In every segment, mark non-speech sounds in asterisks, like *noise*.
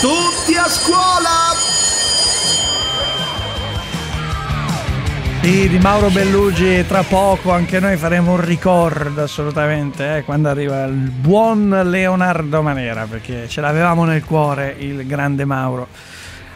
Tutti a scuola! Sì, di Mauro Bellugi tra poco anche noi faremo un ricordo assolutamente eh, quando arriva il buon Leonardo Manera perché ce l'avevamo nel cuore il grande Mauro.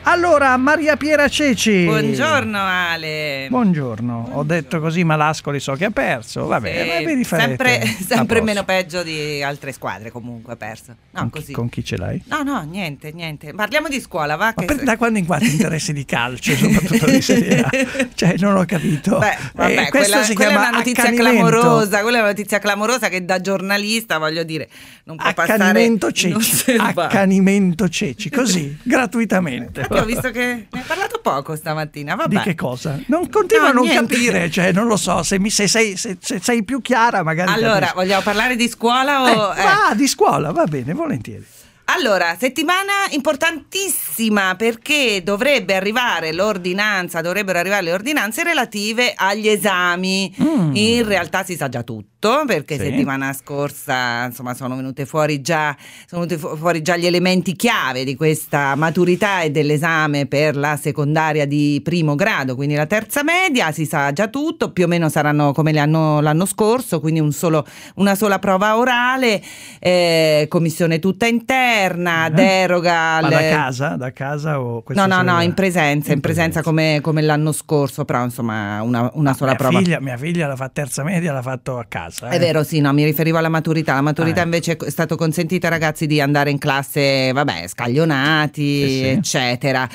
Allora, Maria Piera Ceci. Buongiorno Ale. Buongiorno. Ho detto così, ma l'Ascoli so che ha perso. Va bene, Sì, vi sempre, *laughs* sempre meno peggio di altre squadre comunque ha perso. No, con, chi, così. con chi ce l'hai? No, no, niente, niente. Parliamo di scuola, va? Ma che- per, da quando in quando interessi di calcio, soprattutto di Serie A? *laughs* Cioè, non ho capito. Beh, vabbè, Eh, quella, si quella è una notizia clamorosa, quella è una notizia clamorosa che da giornalista, voglio dire, non può passare Accanimento ceci, inosservato. accanimento ceci, così, *laughs* gratuitamente. Infatti ho visto che ne hai parlato poco stamattina, vabbè. Di che cosa? Non continuo No, a non niente. capire, cioè non lo so, se, mi, se, sei, se, se sei più chiara magari Allora, capisco. vogliamo parlare di scuola o... Eh, eh? va, di scuola, va bene, volentieri. Allora, settimana importantissima perché dovrebbe arrivare l'ordinanza, dovrebbero arrivare le ordinanze relative agli esami. Mm. In realtà si sa già tutto perché Sì. settimana scorsa, insomma, sono venute fuori già sono venuti fu- fuori già gli elementi chiave di questa maturità e dell'esame per la secondaria di primo grado, quindi la terza media, si sa già tutto, più o meno saranno come le hanno l'anno scorso, quindi un solo- una sola prova orale, eh, commissione tutta interna, Eh. deroga Ma alle- da casa? Da casa o No, no, no, in presenza, in presenza come, come l'anno scorso, però insomma una, una sola mia prova. Figlia, mia figlia l'ha fatta terza media, l'ha fatto a casa. È eh. vero, sì, no, mi riferivo alla maturità. La maturità Ah, ecco. invece è stato consentito ai ragazzi di andare in classe, vabbè, scaglionati, Sì, sì. eccetera.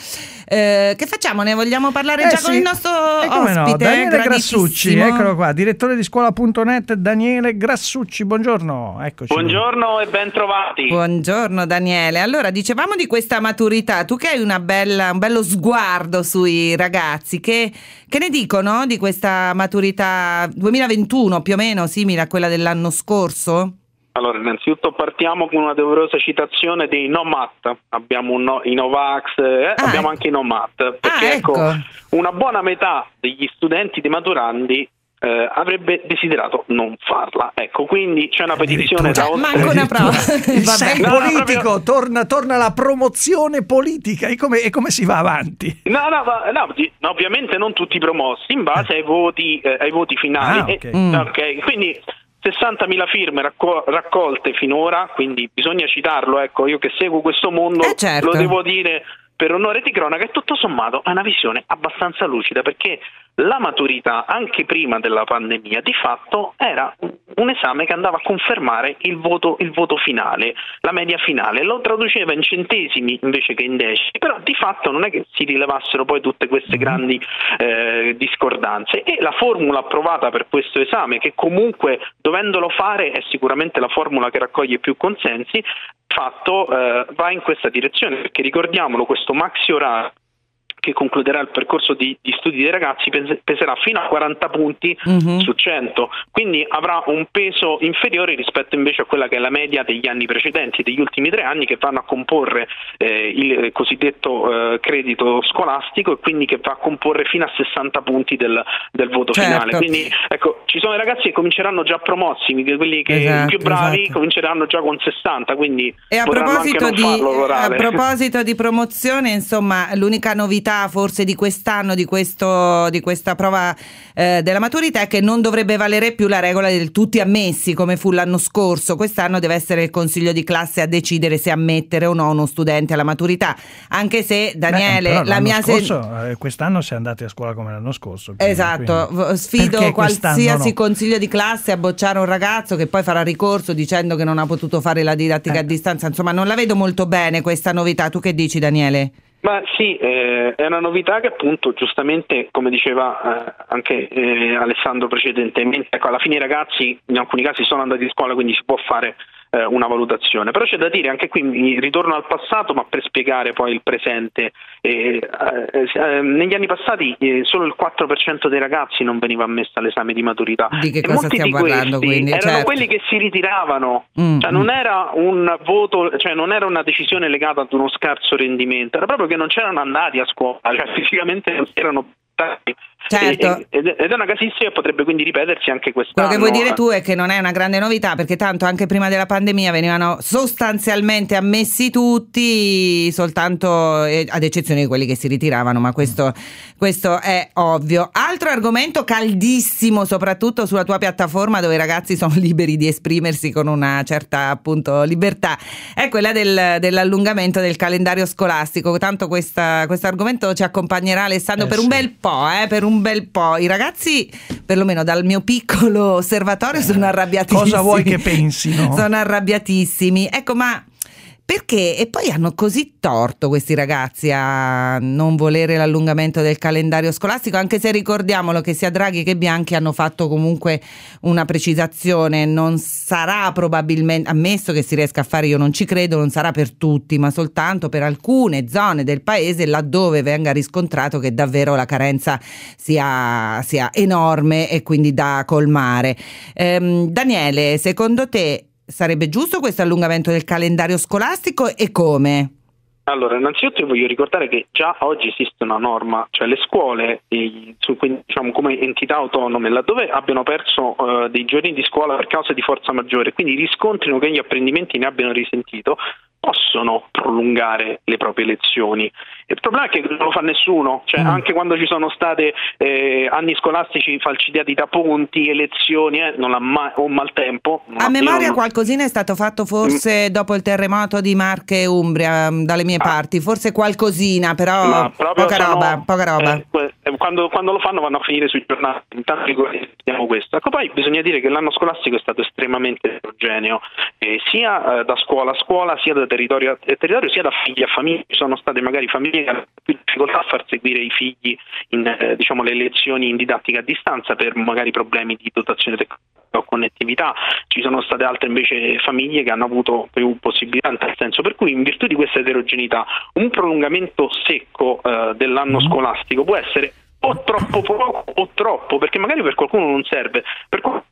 Eh, che facciamo? Ne vogliamo parlare Eh già sì. con il nostro E come no, ospite? Daniele Grassucci, eccolo qua, direttore di scuola.net, Daniele Grassucci, buongiorno, eccoci. Buongiorno e ben trovati. Buongiorno Daniele. Allora, dicevamo di questa maturità, tu che hai una bella, un bello sguardo sui ragazzi, che, che ne dicono di questa maturità 2021 più o meno simile a quella dell'anno scorso? Allora, innanzitutto partiamo con una doverosa citazione dei NOMAT. Abbiamo un no- i Novax, eh, Ah, abbiamo ecco. anche i NOMAT. Perché Ah, ecco, ecco. una buona metà degli studenti dei maturandi eh, avrebbe desiderato non farla. Ecco, quindi c'è una petizione da oltre... manco una prova. *laughs* Il Vabbè. sei No, no, politico, proprio- torna, torna la promozione politica e come, e come si va avanti? No, no, ma- no, ovviamente non tutti promossi in base ai voti, eh, ai voti finali. Ah, ok. E- Mm. ok, Quindi 60.000 firme racco- raccolte finora, quindi bisogna citarlo, ecco, io che seguo questo mondo Eh, certo. lo devo dire per onore di cronaca e tutto sommato è una visione abbastanza lucida perché la maturità anche prima della pandemia di fatto era un- un esame che andava a confermare il voto, il voto finale, la media finale, lo traduceva in centesimi invece che in decimi, però di fatto non è che si rilevassero poi tutte queste grandi eh, discordanze. E la formula approvata per questo esame che comunque dovendolo fare è sicuramente la formula che raccoglie più consensi fatto eh, va in questa direzione perché ricordiamolo questo maxi orario che concluderà il percorso di, di studi dei ragazzi pes- peserà fino a 40 punti Mhm. su 100 quindi avrà un peso inferiore rispetto invece a quella che è la media degli anni precedenti degli ultimi tre anni che vanno a comporre eh, il cosiddetto eh, credito scolastico e quindi che va a comporre fino a 60 punti del, del voto Certo. finale quindi ecco ci sono i ragazzi che cominceranno già promossi quelli che Esatto, più bravi esatto. cominceranno già con 60 quindi E a proposito, non di, farlo a proposito di promozione, insomma, l'unica novità forse di quest'anno, di, questo, di questa prova eh, della maturità, è che non dovrebbe valere più la regola del tutti ammessi come fu l'anno scorso. Quest'anno deve essere il consiglio di classe a decidere se ammettere o no uno studente alla maturità. Anche se, Daniele, Beh, la mia... scorso, eh, quest'anno si è andati a scuola come l'anno scorso. quindi- Esatto, quindi- sfido qualsiasi no? consiglio di classe a bocciare un ragazzo che poi farà ricorso dicendo che non ha potuto fare la didattica Eh. a distanza. Insomma, non la vedo molto bene questa novità. Tu che dici, Daniele? Ma sì, eh, è una novità che appunto giustamente, come diceva eh, anche eh, Alessandro precedentemente, ecco, alla fine i ragazzi in alcuni casi sono andati a scuola, quindi si può fare eh, una valutazione. Però c'è da dire, anche qui ritorno al passato, ma per spiegare poi il presente. eh, eh, eh, negli anni passati eh, solo il 4% dei ragazzi non veniva ammesso all'esame di maturità. Di che e cosa molti stiamo di parlando, questi quindi? Erano Certo. quelli che si ritiravano, Mm, cioè mm. non era un voto, cioè non era una decisione legata ad uno scarso rendimento, era proprio che non c'erano andati a scuola, cioè *laughs* fisicamente non erano portati Certo. ed è una casistica che potrebbe quindi ripetersi anche quest'anno. Quello che vuoi dire tu è che non è una grande novità perché tanto anche prima della pandemia venivano sostanzialmente ammessi tutti, soltanto eh, ad eccezione di quelli che si ritiravano, ma questo, questo è ovvio. Altro argomento caldissimo, soprattutto sulla tua piattaforma dove i ragazzi sono *laughs* liberi di esprimersi con una certa appunto libertà, è quella del, dell'allungamento del calendario scolastico. Tanto questo argomento ci accompagnerà Alessandro Eh per un sì. bel po', eh, per un bel po'. I ragazzi, perlomeno dal mio piccolo osservatorio, sono arrabbiatissimi. Cosa vuoi che pensino? Sono arrabbiatissimi. Ecco, ma perché? E poi hanno così torto questi ragazzi a non volere l'allungamento del calendario scolastico, anche se ricordiamolo che sia Draghi che Bianchi hanno fatto comunque una precisazione, non sarà probabilmente, ammesso che si riesca a fare, io non ci credo, non sarà per tutti, ma soltanto per alcune zone del paese laddove venga riscontrato che davvero la carenza sia, sia enorme e quindi da colmare. Ehm, Daniele, secondo te sarebbe giusto questo allungamento del calendario scolastico e come? Allora, innanzitutto io voglio ricordare che già oggi esiste una norma, cioè le scuole, diciamo, come entità autonome, laddove abbiano perso eh, dei giorni di scuola per causa di forza maggiore, quindi riscontrino che gli apprendimenti ne abbiano risentito, possono prolungare le proprie lezioni. Il problema è che non lo fa nessuno, cioè Mm. anche quando ci sono state eh, anni scolastici falcidiati da ponti, elezioni, eh, non ha mai, o maltempo. A memoria non- qualcosina è stato fatto forse dopo il terremoto di Marche e Umbria mm, dalle mie Ah. parti, forse qualcosina, però poca sono- roba, poca roba. eh, quando, quando lo fanno vanno a finire sui giornali, intanto ricordiamo questo. Ecco, poi bisogna dire che l'anno scolastico è stato estremamente eterogeneo, eh, sia eh, da scuola a scuola, sia da territorio a territorio, sia da figli a famiglia. Ci sono state magari famiglie che hanno più difficoltà a far seguire i figli in eh, diciamo, le lezioni in didattica a distanza per magari problemi di dotazione tecnologica o connettività. Ci sono state altre invece famiglie che hanno avuto più possibilità in tal senso, per cui in virtù di questa eterogeneità un prolungamento secco eh, dell'anno scolastico può essere o troppo poco o troppo, perché magari per qualcuno non serve. Per qual-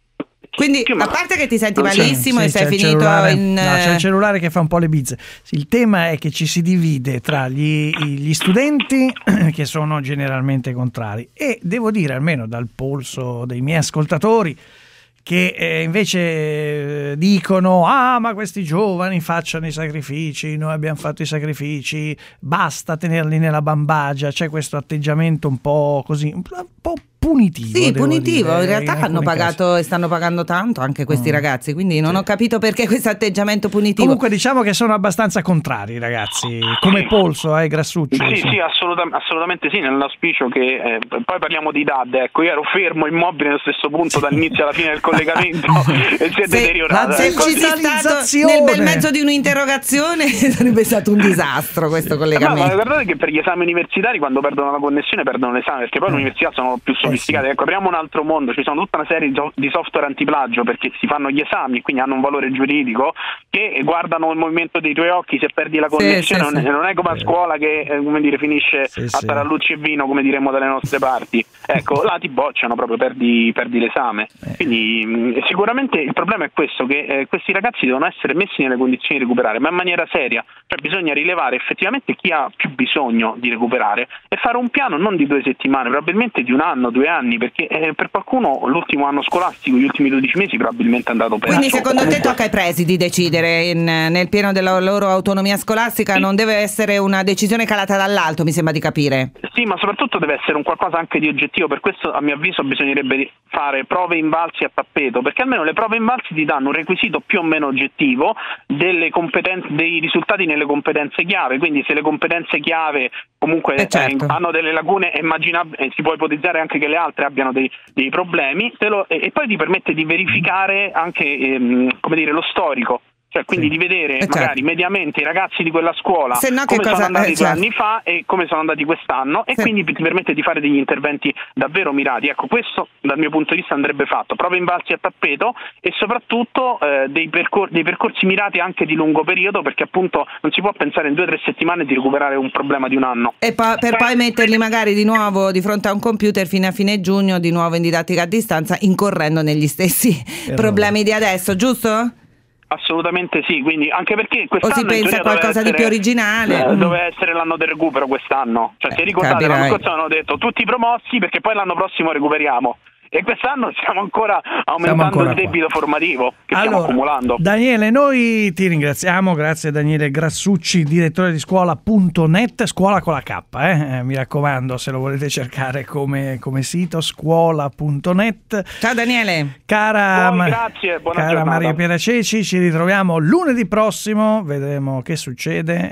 Quindi, ma- a parte che ti senti c'è- malissimo Sì, e sei finito in... no, c'è eh, il cellulare che fa un po' le bizze. Il tema è che ci si divide tra gli, gli studenti *clears throat* che sono generalmente contrari e devo dire, almeno dal polso dei miei ascoltatori, che eh, invece eh, dicono ah ma questi giovani facciano i sacrifici, noi abbiamo fatto i sacrifici, basta tenerli nella bambagia, c'è questo atteggiamento un po' così, un po' punitivo. Sì, punitivo, dire, in realtà hanno alcuni casi. pagato e stanno pagando tanto anche questi Mm. ragazzi, quindi non ho capito perché questo atteggiamento punitivo. Comunque diciamo che sono abbastanza contrari ragazzi, come polso, eh, Grassucci. Sì, sì. sì, assolutam- assolutamente sì, nell'auspicio che eh, poi parliamo di DAD, ecco, io ero fermo immobile nello stesso punto dall'inizio alla fine del collegamento *laughs* e si è Se- deteriorato. Se ecco. ci sei stato Digitalizzazione. nel bel mezzo di un'interrogazione *laughs* sarebbe stato un disastro questo No, ma collegamento. guardate che per gli esami universitari quando perdono la connessione perdono l'esame perché poi le università sono più sofisticate. Ecco, apriamo un altro mondo, ci sono tutta una serie di so- di software antiplagio perché si fanno gli esami, quindi hanno un valore giuridico che guardano il movimento dei tuoi occhi se perdi la connessione, sì, non, sì. non è come a scuola che eh, come dire, finisce Sì, a tarallucci e vino, come diremmo dalle nostre parti. Ecco, là ti bocciano proprio, perdi, perdi l'esame. Eh. Quindi mh, sicuramente il problema è questo, che eh, questi ragazzi devono essere messi nelle condizioni di recuperare, ma in maniera seria, cioè bisogna rilevare effettivamente chi ha più bisogno di recuperare e fare un piano non di due settimane, probabilmente di un anno, due anni, perché eh, per qualcuno l'ultimo anno scolastico, gli ultimi 12 mesi probabilmente è andato perso. Quindi secondo te tocca ai presidi di decidere in- nel pieno della loro autonomia scolastica, non deve essere una decisione calata dall'alto, mi sembra di capire. Sì, ma soprattutto deve essere un qualcosa anche di oggettivo, per questo a mio avviso bisognerebbe fare prove invalsi a tappeto, perché almeno le prove invalsi ti danno un requisito più o meno oggettivo delle competenze, dei risultati nelle competenze chiave, quindi se le competenze chiave comunque Eh, certo. eh, hanno delle lacune, immaginab- eh, si può ipotizzare anche che le altre abbiano dei, dei problemi, lo- e, e poi ti permette di verificare anche ehm, dire, lo storico. Cioè, quindi Sì. di vedere Eh, certo. magari mediamente i ragazzi di quella scuola Se no, che come cosa- sono andati eh, due certo. anni fa e come sono andati quest'anno e Sì. quindi ti permette di fare degli interventi davvero mirati. Ecco, questo dal mio punto di vista andrebbe fatto, prove invalsi a tappeto e soprattutto eh, dei, percor- dei percorsi mirati anche di lungo periodo perché appunto non si può pensare in due o tre settimane di recuperare un problema di un anno. E po- per poi metterli magari di nuovo di fronte a un computer fino a fine giugno, di nuovo in didattica a distanza, incorrendo negli stessi problemi di adesso, giusto? Assolutamente sì, quindi anche perché O quest'anno si in pensa a qualcosa di doveva più essere- originale? eh, Mm. doveva essere l'anno del recupero quest'anno. Cioè, Eh, se ricordate, capirai. l'anno scorso hanno detto tutti promossi perché poi l'anno prossimo recuperiamo. E quest'anno stiamo ancora aumentando ancora il qua. debito formativo che stiamo Allora, accumulando. Daniele, noi ti ringraziamo, grazie Daniele Grassucci, direttore di scuola.net, scuola con la K, eh? Eh, mi raccomando se lo volete cercare come, come sito, scuola.net. Ciao Daniele. Cara, Ma- grazie, buona cara giornata. Maria Piera Ceci, ci ritroviamo lunedì prossimo, vedremo che succede.